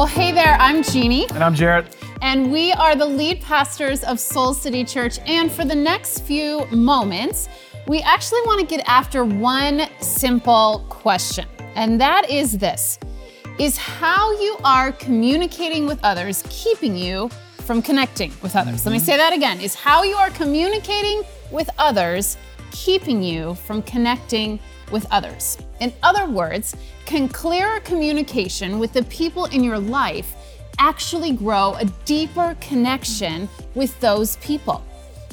Well, hey there, I'm Jeannie. And I'm Jarrett. And we are the lead pastors of Soul City Church. And for the next few moments, we actually want to get after one simple question. And that is this Is how you are communicating with others keeping you from connecting with others? Mm-hmm. Let me say that again. Is how you are communicating with others keeping you from connecting with others? In other words, can clearer communication with the people in your life actually grow a deeper connection with those people?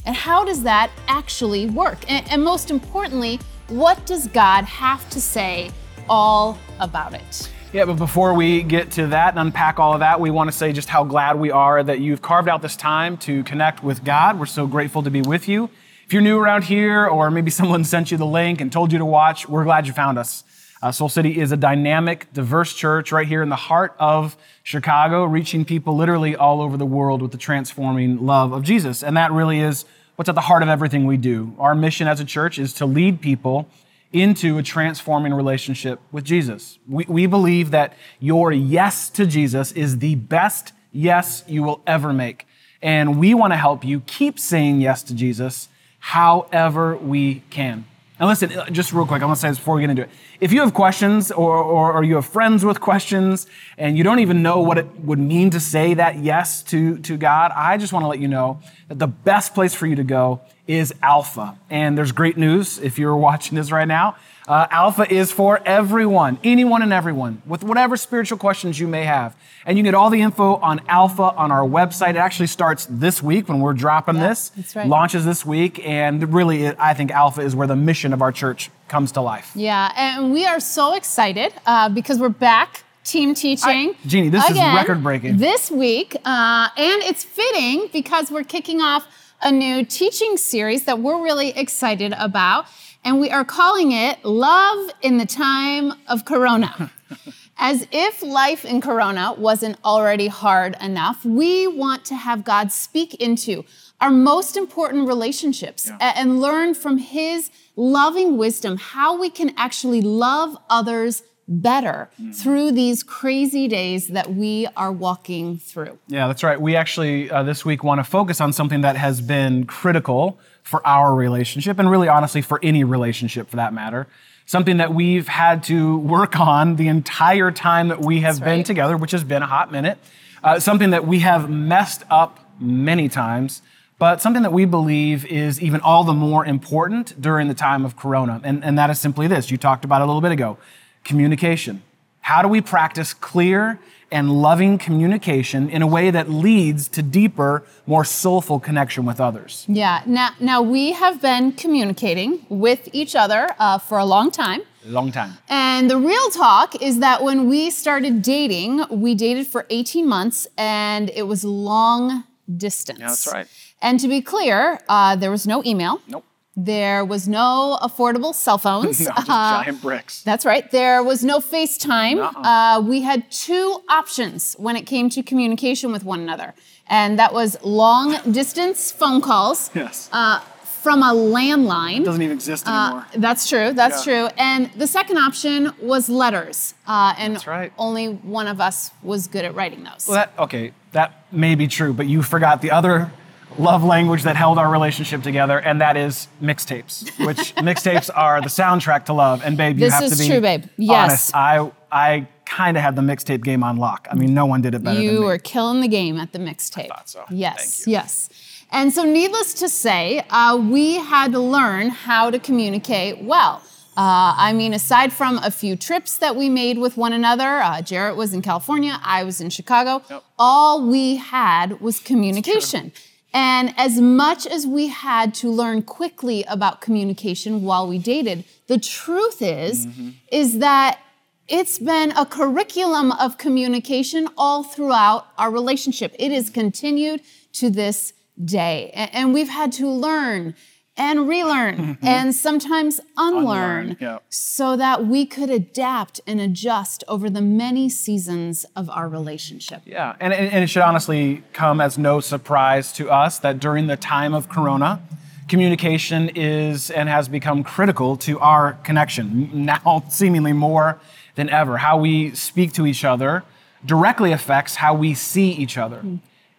And how does that actually work? And, and, most importantly, what does God have to say all about it? Yeah, but before we get to that and unpack all of that, we want to say just how glad we are that you've carved out this time to connect with God. We're so grateful to be with you. If you're new around here, or maybe someone sent you the link and told you to watch, we're glad you found us. Uh, Soul City is a dynamic, diverse church right here in the heart of Chicago, reaching people literally all over the world with the transforming love of Jesus. And that really is what's at the heart of everything we do. Our mission as a church is to lead people into a transforming relationship with Jesus. We, we believe that your yes to Jesus is the best yes you will ever make. And we want to help you keep saying yes to Jesus however we can. And listen, uh, just real quick, I want to say this before we get into it. If you have questions or, or, or, you have friends with questions and you don't even know what it would mean to say that yes to, to God, I just want to let you know that the best place for you to go is Alpha. And there's great news if you're watching this right now. Uh, Alpha is for everyone, anyone and everyone, with whatever spiritual questions you may have. And you can get all the info on Alpha on our website. It actually starts this week when we're dropping yeah, this. That's right. Launches this week. And really, I think Alpha is where the mission of our church comes to life. Yeah, and we are so excited uh, because we're back team teaching. I, Jeannie, this again, is record breaking. This week, uh, and it's fitting because we're kicking off a new teaching series that we're really excited about and we are calling it Love in the Time of Corona. As if life in Corona wasn't already hard enough, we want to have God speak into our most important relationships yeah. and learn from His loving wisdom how we can actually love others better mm. through these crazy days that we are walking through. Yeah, that's right. We actually uh, this week want to focus on something that has been critical for our relationship and really honestly for any relationship for that matter. Something that we've had to work on the entire time that we have that's been right. together, which has been a hot minute. Uh, something that we have messed up many times but something that we believe is even all the more important during the time of Corona. And, and that is simply this you talked about a little bit ago communication. How do we practice clear and loving communication in a way that leads to deeper, more soulful connection with others? Yeah. Now, now we have been communicating with each other uh, for a long time. Long time. And the real talk is that when we started dating, we dated for 18 months and it was long distance. Yeah, that's right. And to be clear, uh, there was no email. Nope. There was no affordable cell phones. no, just uh, giant bricks. That's right. There was no FaceTime. Uh, we had two options when it came to communication with one another, and that was long distance phone calls. Yes. Uh, from a landline. It doesn't even exist uh, anymore. that's true. That's yeah. true. And the second option was letters. Uh, and that's right. only one of us was good at writing those. Well, that, okay, that may be true, but you forgot the other love language that held our relationship together, and that is mixtapes, which mixtapes are the soundtrack to love. And babe, you this have to be true, babe. Yes. honest. I I kind of had the mixtape game on lock. I mean, no one did it better you than me. were killing the game at the mixtape. Thought so. Yes, yes. And so, needless to say, uh, we had to learn how to communicate well. Uh, I mean, aside from a few trips that we made with one another, uh, Jarrett was in California, I was in Chicago, yep. all we had was communication. And as much as we had to learn quickly about communication while we dated, the truth is mm-hmm. is that it's been a curriculum of communication all throughout our relationship. It has continued to this day. And we've had to learn and relearn mm-hmm. and sometimes unlearn, unlearn so that we could adapt and adjust over the many seasons of our relationship. Yeah, and, and it should honestly come as no surprise to us that during the time of Corona, communication is and has become critical to our connection, now seemingly more than ever. How we speak to each other directly affects how we see each other.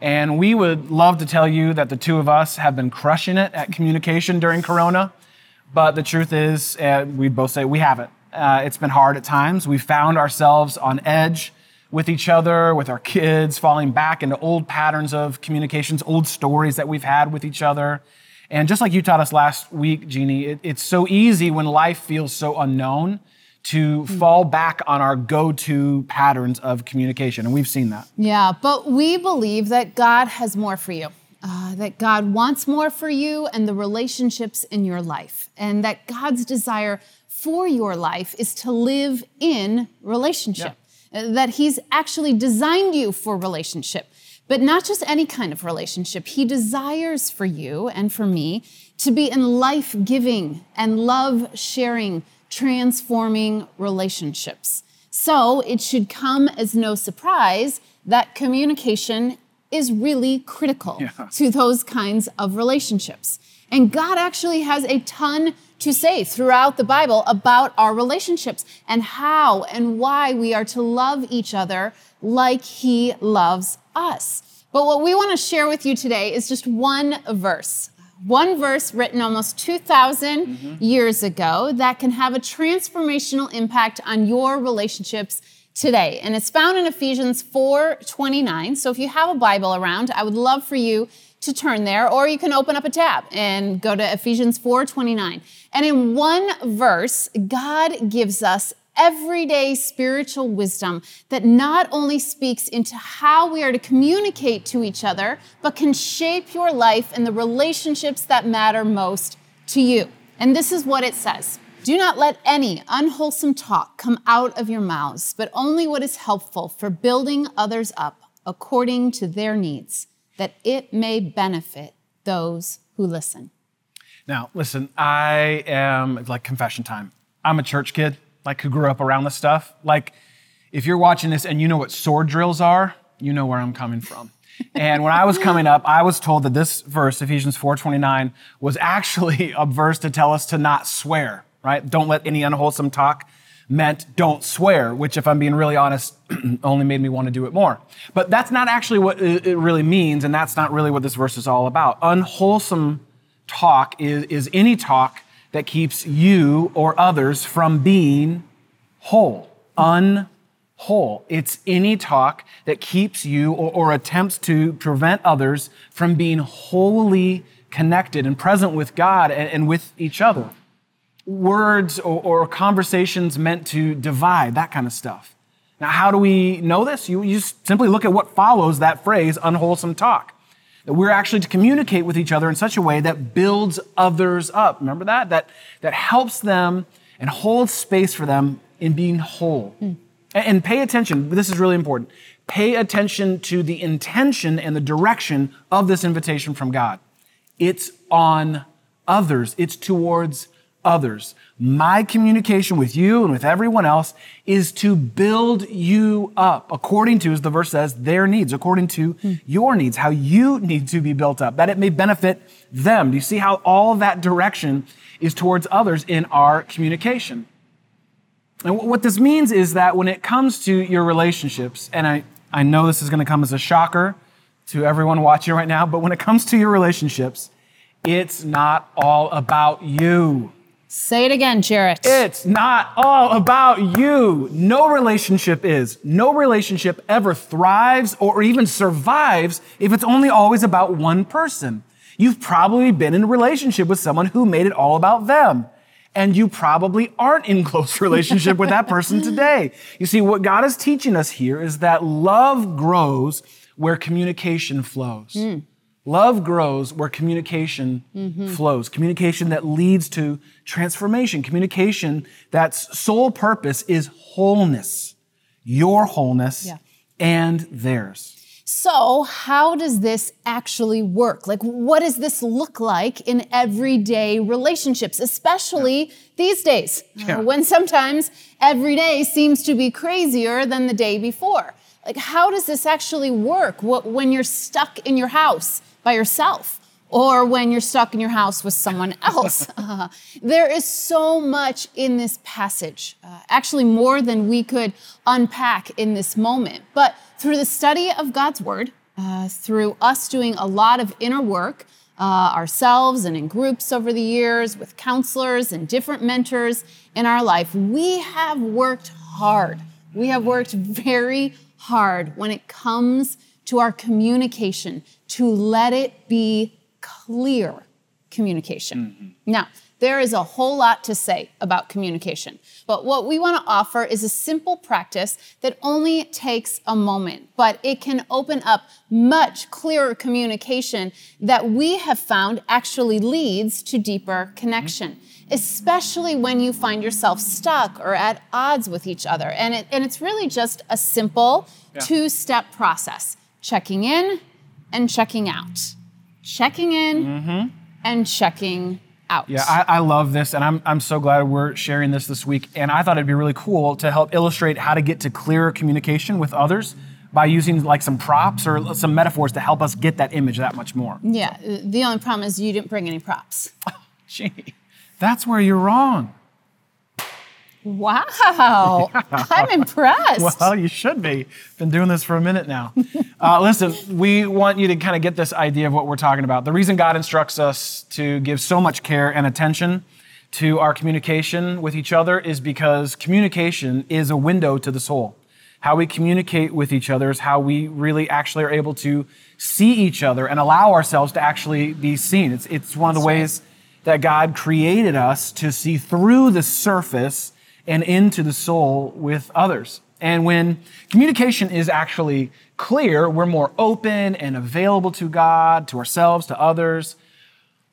And we would love to tell you that the two of us have been crushing it at communication during Corona. But the truth is, uh, we both say we haven't. Uh, it's been hard at times. We found ourselves on edge with each other, with our kids, falling back into old patterns of communications, old stories that we've had with each other. And just like you taught us last week, Jeannie, it, it's so easy when life feels so unknown to fall back on our go to patterns of communication. And we've seen that. Yeah, but we believe that God has more for you. Uh, that God wants more for you and the relationships in your life, and that God's desire for your life is to live in relationship. Uh, That He's actually designed you for relationship, but not just any kind of relationship. He desires for you and for me to be in life giving and love sharing, transforming relationships. So it should come as no surprise that communication is really critical Yeah. to those kinds of relationships. And God actually has a ton to say throughout the Bible about our relationships and how and why we are to love each other like He loves us. But what we want to share with you today is just one verse. One verse written almost 2,000 mm-hmm. years ago that can have a transformational impact on your relationships today. And it's found in Ephesians 4:29. So if you have a Bible around, I would love for you to turn there or you can open up a tab and go to Ephesians 4:29. And in one verse, God gives us everyday spiritual wisdom that not only speaks into how we are to communicate to each other, but can shape your life and the relationships that matter most to you. And this is what it says. Do not let any unwholesome talk come out of your mouths, but only what is helpful for building others up according to their needs, that it may benefit those who listen. Now, listen, I am like confession time. I'm a church kid, like who grew up around the stuff. Like, if you're watching this and you know what sword drills are, you know where I'm coming from. and when I was coming up, I was told that this verse, Ephesians 4:29, was actually a verse to tell us to not swear, right? Don't let any unwholesome talk meant don't swear, which, if I'm being really honest, only made me want to do it more. But that's not actually what it really means, and that's not really what this verse is all about. Unwholesome talk is, is any talk that keeps you or others from being whole, unwhole. It's any talk that keeps you or, or attempts to prevent others from being wholly connected and present with God and, and with each other. Words or, or conversations meant to divide, that kind of stuff. Now, how do we know this? You, you simply look at what follows that phrase, unwholesome talk that we're actually to communicate with each other in such a way that builds others up. Remember that? That, that helps them and holds space for them in being whole. And, and pay attention, this is really important. Pay attention to the intention and the direction of this invitation from God. It's on others, it's towards others. My communication with you and with everyone else is to build you up according to, as the verse says, their needs, according to hmm. your needs, how you need to be built up, that it may benefit them. Do you see how all that direction is towards others in our communication? And what this means is that when it comes to your relationships, and I, I know this is going to come as a shocker to everyone watching right now, but when it comes to your relationships, it's not all about you. Say it again, Jarrett. It's not all about you. No relationship is. No relationship ever thrives or even survives if it's only always about one person. You've probably been in a relationship with someone who made it all about them. And you probably aren't in close relationship with that person today. You see, what God is teaching us here is that love grows where communication flows. Hmm. Love grows where communication mm-hmm. flows. Communication that leads to transformation. Communication that's sole purpose is wholeness. Your wholeness Yeah. and theirs. So, how does this actually work? Like, what does this look like in everyday relationships, especially these days, Yeah. when sometimes every day seems to be crazier than the day before? Like, how does this actually work wh- when you're stuck in your house by yourself? or when you're stuck in your house with someone else. Uh, there is so much in this passage, uh, actually, more than we could unpack in this moment. But through the study of God's Word, uh, through us doing a lot of inner work, uh, ourselves and in groups over the years with counselors and different mentors in our life, we have worked hard. We have worked very hard when it comes to our communication to let it be clear communication. Mm-hmm. Now, there is a whole lot to say about communication, but what we want to offer is a simple practice that only takes a moment, but it can open up much clearer communication that we have found actually leads to deeper connection. Mm-hmm especially when you find yourself stuck or at odds with each other. And, it, and it's really just a simple yeah. two step process checking in and checking out checking in mm-hmm. and checking out. Yeah, I, I, love this, and I'm, I'm so glad we're sharing this this week. And I thought it'd be really cool to help illustrate how to get to clearer communication with others by using like some props or some metaphors to help us get that image that much more. Yeah, the only problem is you didn't bring any props. Gee, that's where you're wrong. Wow, I'm impressed. well, you should be. Been doing this for a minute now. Uh, listen, we want you to kind of get this idea of what we're talking about. The reason God instructs us to give so much care and attention to our communication with each other is because communication is a window to the soul. How we communicate with each other is how we really actually are able to see each other and allow ourselves to actually be seen. It's, it's one of the ways that God created us to see through the surface and into the soul with others. And when communication is actually clear, we're more open and available to God, to ourselves, to others.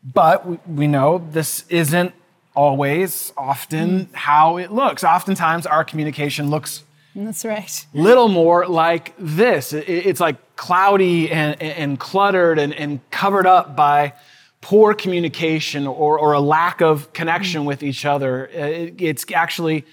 But we know this isn't always, often, mm. how it looks. Oftentimes, our communication looks that's right. Little more like this. It's like cloudy and, and cluttered and, and covered up by poor communication or, or a lack of connection with each other. Uh, it's actually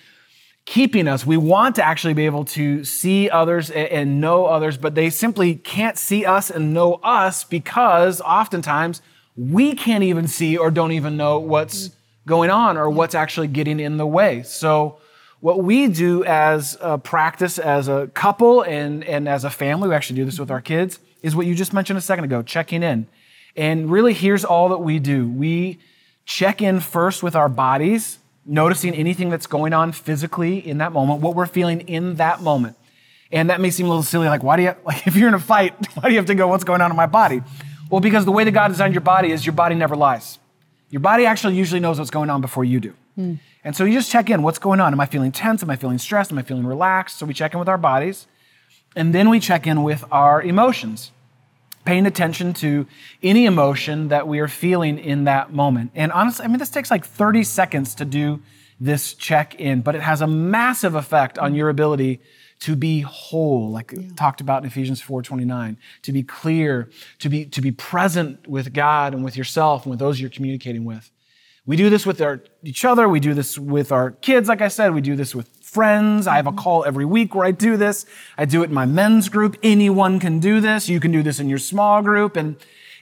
keeping us. We want to actually be able to see others and know others, but they simply can't see us and know us because oftentimes we can't even see or don't even know what's going on or what's actually getting in the way. So, what we do as a practice as a couple and, and as a family, we actually do this with our kids, is what you just mentioned a second ago checking in. And really, here's all that we do we check in first with our bodies, noticing anything that's going on physically in that moment, what we're feeling in that moment. And that may seem a little silly, like, why do you, like, if you're in a fight, why do you have to go, what's going on in my body? Well, because the way that God designed your body is your body never lies. Your body actually usually knows what's going on before you do. Mm. And so you just check in what's going on? Am I feeling tense? Am I feeling stressed? Am I feeling relaxed? So we check in with our bodies. And then we check in with our emotions paying attention to any emotion that we are feeling in that moment. And honestly, I mean, this takes like 30 seconds to do this check in, but it has a massive effect on your ability to be whole, like yeah. talked about in Ephesians 4:29, to be clear, to be to be present with God and with yourself and with those you're communicating with. We do this with our, each other. We do this with our kids, like I said. We do this with friends. I have a call every week where I do this. I do it in my men's group. Anyone can do this. You can do this in your small group. And,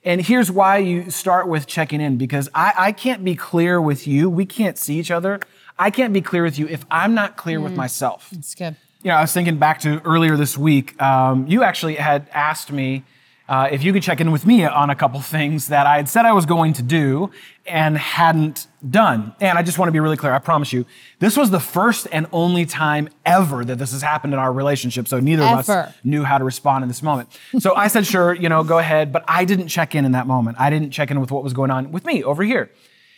and here's why you start with checking in because I, I can't be clear with you. We can't see each other. I can't be clear with you if I'm not clear mm. with myself. That's good. You know, I was thinking back to earlier this week. Um, you actually had asked me uh, if you could check in with me on a couple things that I had said I was going to do and hadn't done. And I just want to be really clear. I promise you, this was the first and only time ever that this has happened in our relationship. So neither ever. of us knew how to respond in this moment. So I said, sure, you know, go ahead. But I didn't check in in that moment. I didn't check in with what was going on with me over here.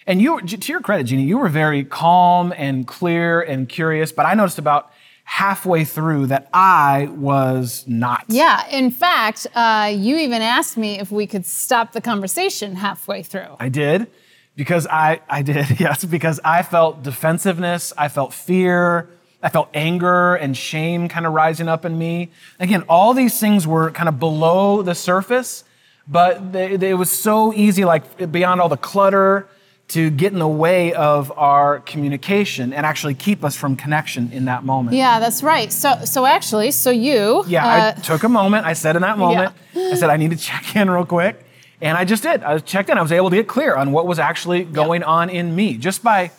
And you, to your credit, Jeannie, you were very calm and clear and curious. But I noticed about halfway through that I was not. Yeah, in fact, uh, you even asked me if we could stop the conversation halfway through. I did, because I, I did, yes, because I felt defensiveness, I felt fear, I felt anger and shame kind of rising up in me. Again, all these things were kind of below the surface, but they, they, it was so easy, like beyond all the clutter to get in the way of our communication and actually keep us from connection in that moment. Yeah, that's right. So, so actually, so you. Yeah, uh, I took a moment. I said in that moment, yeah. I said I need to check in real quick, And I just did. I checked in. I was able to get clear on what was actually going on in me. Just by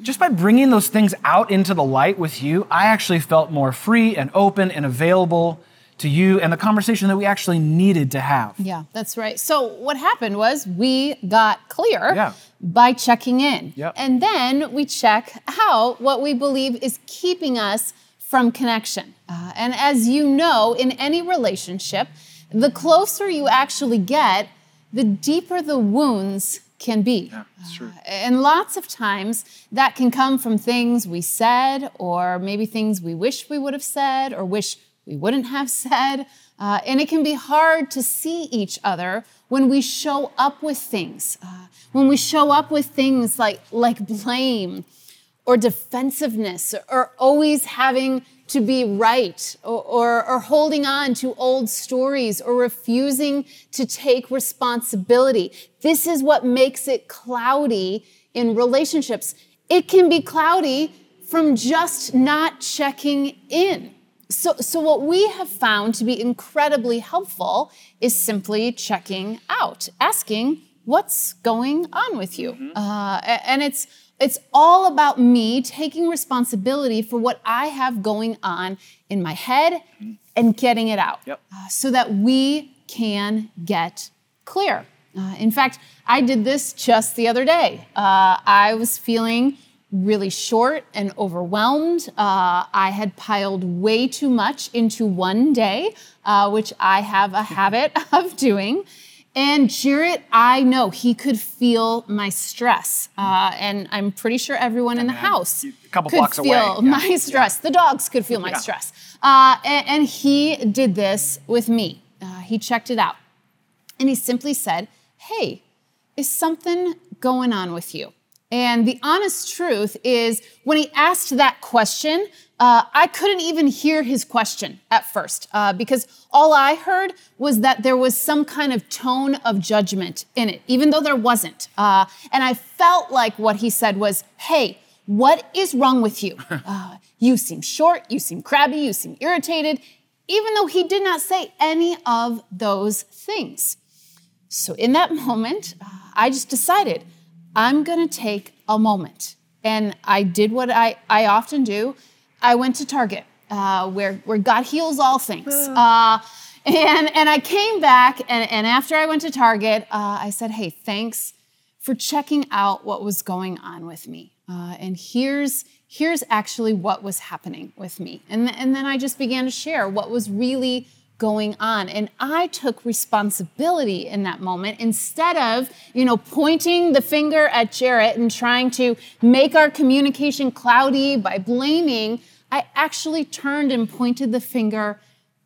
just by bringing those things out into the light with you, I actually felt more free and open and available to you and the conversation that we actually needed to have. Yeah, that's right. So what happened was we got clear Yeah. By checking in. Yep. And then we check out what we believe is keeping us from connection. Uh, and as you know, in any relationship, the closer you actually get, the deeper the wounds can be. Yeah, true. And lots of times that can come from things we said, or maybe things we wish we would have said, or wish we wouldn't have said. Uh, and it can be hard to see each other when we show up with things, uh, when we show up with things like, like blame or defensiveness or always having to be right or, or, or holding on to old stories or refusing to take responsibility. This is what makes it cloudy in relationships. It can be cloudy from just not checking in. So, so what we have found to be incredibly helpful is simply checking out, asking, what's going on with you? Uh, and it's it's all about me taking responsibility for what I have going on in my head and getting it out Yep. uh, so that we can get clear. Uh, in fact, I did this just the other day. Uh, I was feeling really short and overwhelmed. Uh, I had piled way too much into one day, uh, which I have a habit of doing. And Jarrett, I know he could feel my stress, uh, and I'm pretty sure everyone in the house a couple could blocks away, feel yeah. my stress. The dogs could feel my Yeah. stress, uh, and, and he did this with me. Uh, he checked it out, and he simply said, "Hey, is something going on with you?" And the honest truth is, when he asked that question, uh, I couldn't even hear his question at first uh, because all I heard was that there was some kind of tone of judgment in it, even though there wasn't. Uh, and I felt like what he said was, Hey, what is wrong with you? Uh, you seem short, you seem crabby, you seem irritated, even though he did not say any of those things. So in that moment, uh, I just decided I'm gonna take a moment. And I did what I, I often do. I went to Target, uh, where, where God heals all things. Uh, and, and I came back, and, and after I went to Target, uh, I said, Hey, thanks for checking out what was going on with me. Uh, and here's, here's actually what was happening with me. And, th- and then I just began to share what was really going on. And I took responsibility in that moment instead of, you know, pointing the finger at Jarrett and trying to make our communication cloudy by blaming. I actually turned and pointed the finger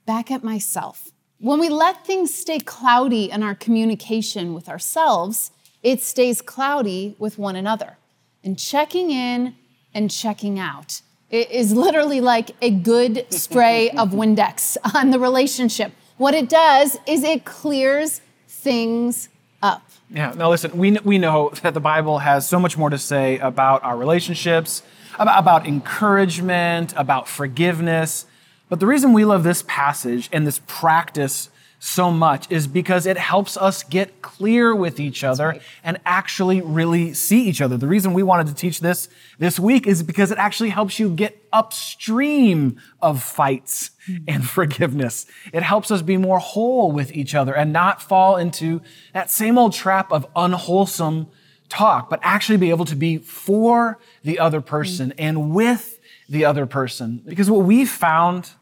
back at myself. When we let things stay cloudy in our communication with ourselves, it stays cloudy with one another. And checking in and checking out it is literally like a good spray of Windex on the relationship. What it does is it clears things up. Yeah, now listen, we, we know that the Bible has so much more to say about our relationships, about, about encouragement, about forgiveness. But the reason we love this passage and this practice so much is because it helps us get clear with each other right. and actually really see each other. The reason we wanted to teach this this week is because it actually helps you get upstream of fights hmm. and forgiveness. It helps us be more whole with each other and not fall into that same old trap of unwholesome talk, but actually be able to be for the other hmm. person and with the other person. Because what we found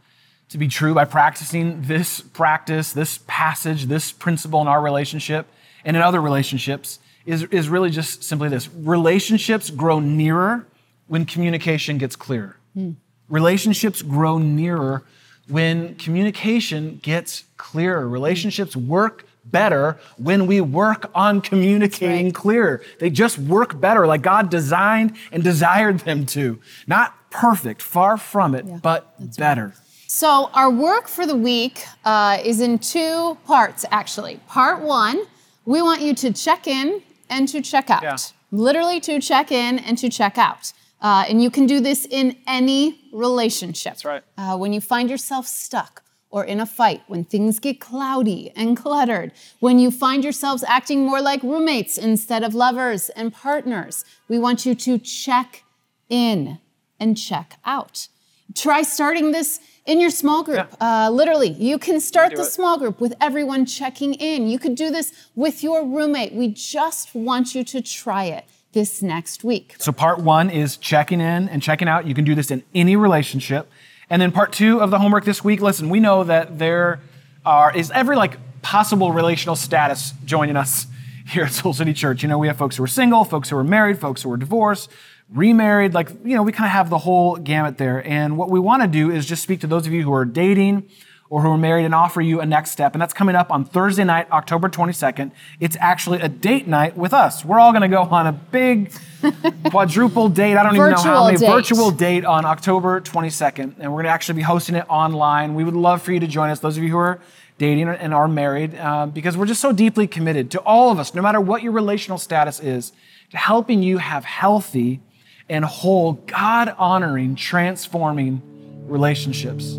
to be true by practicing this practice, this passage, this principle in our relationship and in other relationships is, is really just simply this relationships grow nearer when communication gets clearer. Hmm. Relationships grow nearer when communication gets clearer. Hmm. Relationships work better when we work on communicating right. clearer. They just work better like God designed and desired them to. Not perfect, far from it, but better. So, our work for the week uh, is in two parts, actually. Part one, we want you to check in and to check out. Yeah. Literally, to check in and to check out. Uh, and you can do this in any relationship. That's right. Uh, when you find yourself stuck, or in a fight, when things get cloudy and cluttered, when you find yourselves acting more like roommates instead of lovers and partners, we want you to check in and check out. Try starting this in your small group. Yeah. Uh, literally, you can start the it. small group with everyone checking in. You could do this with your roommate. We just want you to try it this next week. So, part one is checking in and checking out. You can do this in any relationship. And then part two of the homework this week, listen, we know that there are is every like possible relational status joining us here at Soul City Church. You know, we have folks who are single, folks who are married, folks who are divorced, remarried, like, you know, we kind of have the whole gamut there. And what we want to do is just speak to those of you who are dating or who are married and offer you a next step. And that's coming up on Thursday night, October 22nd. It's actually a date night with us. We're all going to go on a big quadruple date. I don't even know how many date. virtual date on October 22nd. And we're going to actually be hosting it online. We would love for you to join us, those of you who are dating and are married, uh, because we're just so deeply committed to all of us, no matter what your relational status is, to helping you have healthy and whole, God honoring, transforming relationships.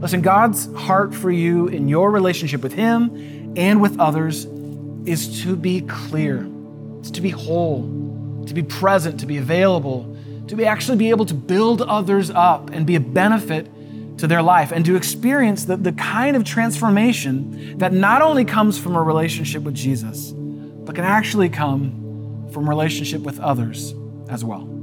Listen, God's heart for you in your relationship with Him and with others is to be clear, it's to be whole, to be present, to be available, to be actually be able to build others up and be a benefit to their life and to experience the, the kind of transformation that not only comes from a relationship with Jesus, but can actually come from relationship with others as well.